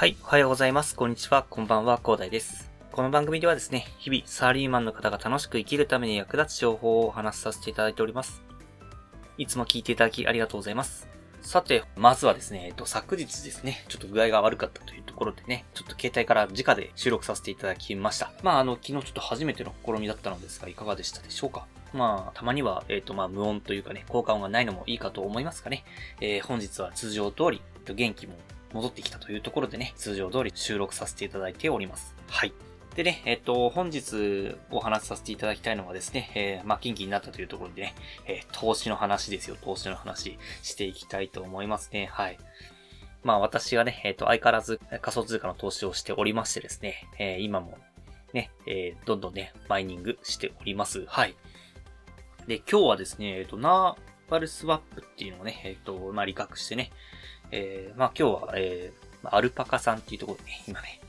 はい、おはようございます。こんにちは、こんばんは、広大です。この番組ではですね、日々サラリーマンの方が楽しく生きるために役立つ情報をお話しさせていただいております。いつも聞いていただきありがとうございます。さて、まずはですね、えっと、昨日ですね、ちょっと具合が悪かったというところでね、ちょっと携帯から直で収録させていただきました。まあ、あの、昨日ちょっと初めての試みだったのですが、いかがでしたでしょうか？まあ、たまには、えっ、と、まあ、無音というかね、効果音がないのもいいかと思いますかね。えー、本日は通常通り、元気も戻ってきたというところでね、通常通り収録させていただいております。はい。でね、えっと、本日お話しさせていただきたいのはですね、えー、まあ、近畿になったというところでね、えー投資の話ですよ、投資の話していきたいと思いますね。はい。まあ、私がね、えっと、相変わらず仮想通貨の投資をしておりましてですね、えー今もね、えーどんどんね、マイニングしております。はい。で、今日はですね、えっと、ナーバルスワップっていうのをね、えっと、まあ、理覚してね、えー、まあ今日は、えー、アルパカさんっていうところでね、今ね、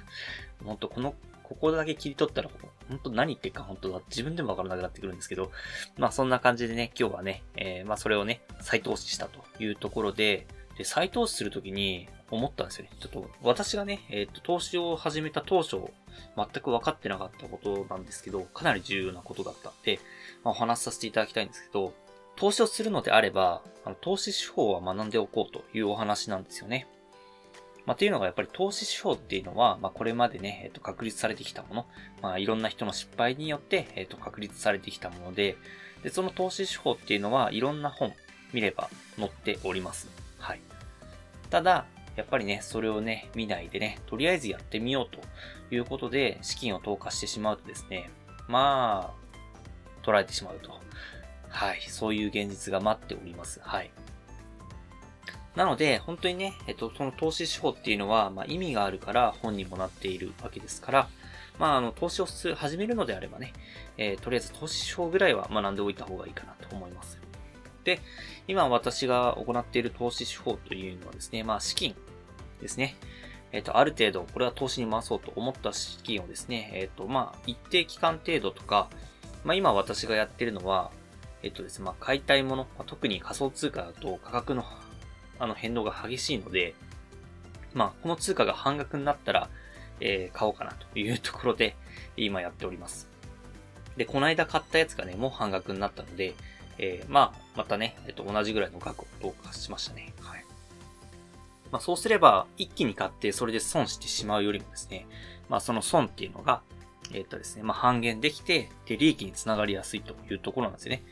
ほんとこの、ここだけ切り取ったら、本当何言ってるか本当は自分でもわからなくなってくるんですけど、まあそんな感じでね、今日はね、えー、まあそれをね、再投資したというところで、で、再投資するときに思ったんですよね。ちょっと私がね、えっ、と、投資を始めた当初、全く分かってなかったことなんですけど、かなり重要なことだったんで、まあ、お話しさせていただきたいんですけど、投資をするのであれば、あの投資手法は学んでおこうというお話なんですよね。まあ、っていうのがやっぱり投資手法っていうのは、まあ、これまでね、えっ、と、確立されてきたもの、まあ、いろんな人の失敗によって、えっ、と、確立されてきたもので、で、その投資手法っていうのは、いろんな本見れば載っております。はい。ただ、やっぱりね、それをね、見ないでね、とりあえずやってみようということで、資金を投下してしまうとですね、まあ、取られてしまうと。はい。そういう現実が待っております。はい。なので、本当にね、えっと、その投資手法っていうのは、まあ、意味があるから本にもなっているわけですから、まあ、あの、投資を始めるのであればね、えーとりあえず投資手法ぐらいは学んでおいた方がいいかなと思います。で、今私が行っている投資手法というのはですね、まあ、資金ですね。えっ、と、ある程度、これは投資に回そうと思った資金をですね、えっ、と、まあ、一定期間程度とか、まあ、今私がやってるのは、えっとですね、まあ、買いたいもの、まあ特に仮想通貨だと価格のあの変動が激しいので、まあ、この通貨が半額になったら、えー買おうかなというところで、今やっております。で、この間買ったやつがね、もう半額になったので、えーまあ、またね、えっと、同じぐらいの額を投下しましたね。はい。まあ、そうすれば、一気に買って、それで損してしまうよりもですね、まあ、その損っていうのが、えっとですね、まあ、半減できて、で、利益につながりやすいというところなんですよね。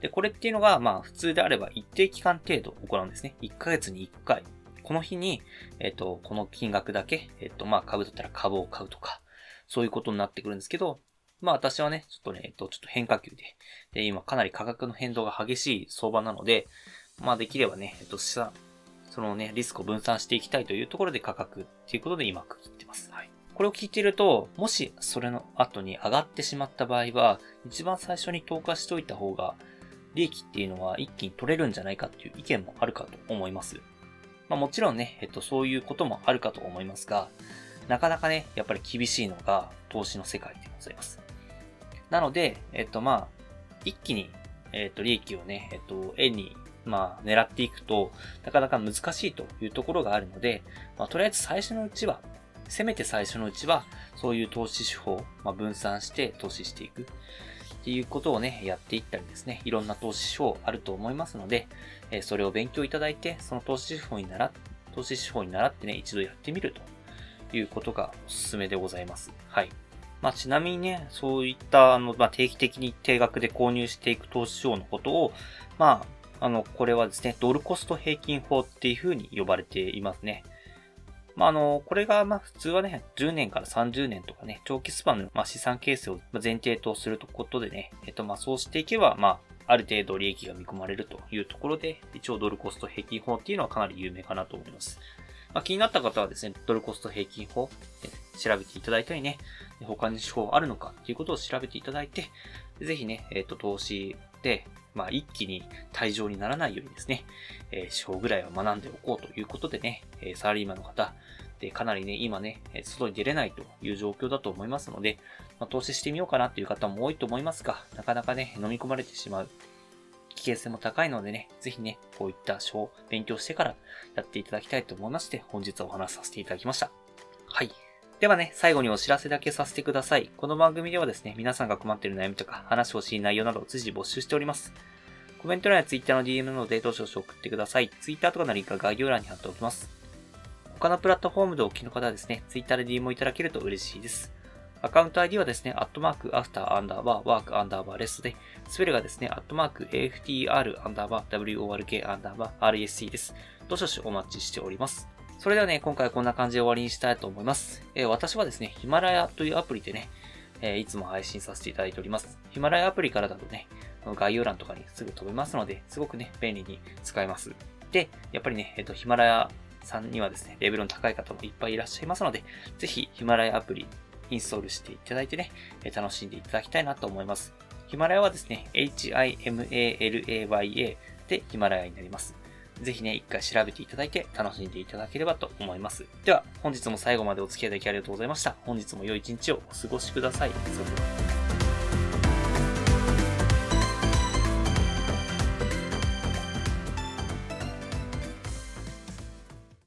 で、これっていうのが、まあ、普通であれば一定期間程度行うんですね。1ヶ月に1回。この日に、えっ、と、この金額だけ、えっ、と、まあ、株だったら株を買うとか、そういうことになってくるんですけど、まあ、私はね、ちょっとね、えっ、と、ちょっと変化球で、で、今かなり価格の変動が激しい相場なので、まあ、できればね、えっ、と、資産、そのね、リスクを分散していきたいというところで価格っていうことで今区切ってます。はい。これを聞いていると、もしそれの後に上がってしまった場合は、一番最初に投下しておいた方が、利益っていうのは一気に取れるんじゃないかっていう意見もあるかと思います。まあもちろんね、えっと、そういうこともあるかと思いますが、なかなかね、やっぱり厳しいのが投資の世界でございます。なので、えっとまあ、一気に、えっと、利益をね、えっと、円に、まあ、狙っていくと、なかなか難しいというところがあるので、まあ、とりあえず最初のうちは、せめて最初のうちは、そういう投資手法、まあ、分散して投資していく。っていうことをね、やっていったりですね、いろんな投資手法あると思いますので、えそれを勉強いただいて、その投資手法に習っ、投資手法に習ってね、一度やってみるということがおすすめでございます。はい。まあ、ちなみにね、そういった、あの、まあ、定期的に定額で購入していく投資手法のことを、まあ、あの、これはですね、ドルコスト平均法っていうふうに呼ばれていますね。まあ、あの、これが、まあ、普通はね、10年から30年とかね、長期スパンの、ま、資産形成を前提とすることでね、えっと、ま、そうしていけば、まあ、ある程度利益が見込まれるというところで、一応ドルコスト平均法っていうのはかなり有名かなと思います。まあ、気になった方はですね、ドルコスト平均法、え調べていただいたりね、他に手法あるのかっていうことを調べていただいて、ぜひね、えっ、と、投資で、まあ、一気に退場にならないようにですね、えー手法ぐらいは学んでおこうということでね、えサラリーマンの方、で、かなりね、今ね、外に出れないという状況だと思いますので、まあ、投資してみようかなっていう方も多いと思いますが、なかなかね、飲み込まれてしまう危険性も高いのでね、ぜひね、こういった書を勉強してからやっていただきたいと思いまして、本日はお話しさせていただきました。はい。ではね、最後にお知らせだけさせてください。この番組ではですね、皆さんが困っている悩みとか、話してほしい内容など随時募集しております。コメント欄や Twitter の DM などでどうしどし送ってください。Twitter とかのリンクは概要欄に貼っておきます。他のプラットフォームでお聞きの方はですね、Twitter で DM をいただけると嬉しいです。アカウント ID はですね、アットマーク、アフター、アンダーバー、ワーク、アンダーバー、レストで、スペルがですね、アットマーク、AFTR、アンダーバー、WORK、アンダーバー、RSC です。どしどしお待ちしております。それではね、今回こんな感じで終わりにしたいと思います。えー、私はですね、ヒマラヤというアプリでね、えー、いつも配信させていただいております。ヒマラヤアプリからだとね、概要欄とかにすぐ飛べますので、すごくね、便利に使えます。で、やっぱりね、えっ、ー、と、ヒマラヤさんにはですね、レベルの高い方もいっぱいいらっしゃいますので、ぜひヒマラヤアプリインストールしていただいてね、え楽しんでいただきたいなと思います。ヒマラヤはですね、HIMALAYA でヒマラヤになります。ぜひね、一回調べていただいて楽しんでいただければと思います。では、本日も最後までお付き合いいただきありがとうございました。本日も良い一日をお過ごしください。それでは。